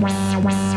wow, wow.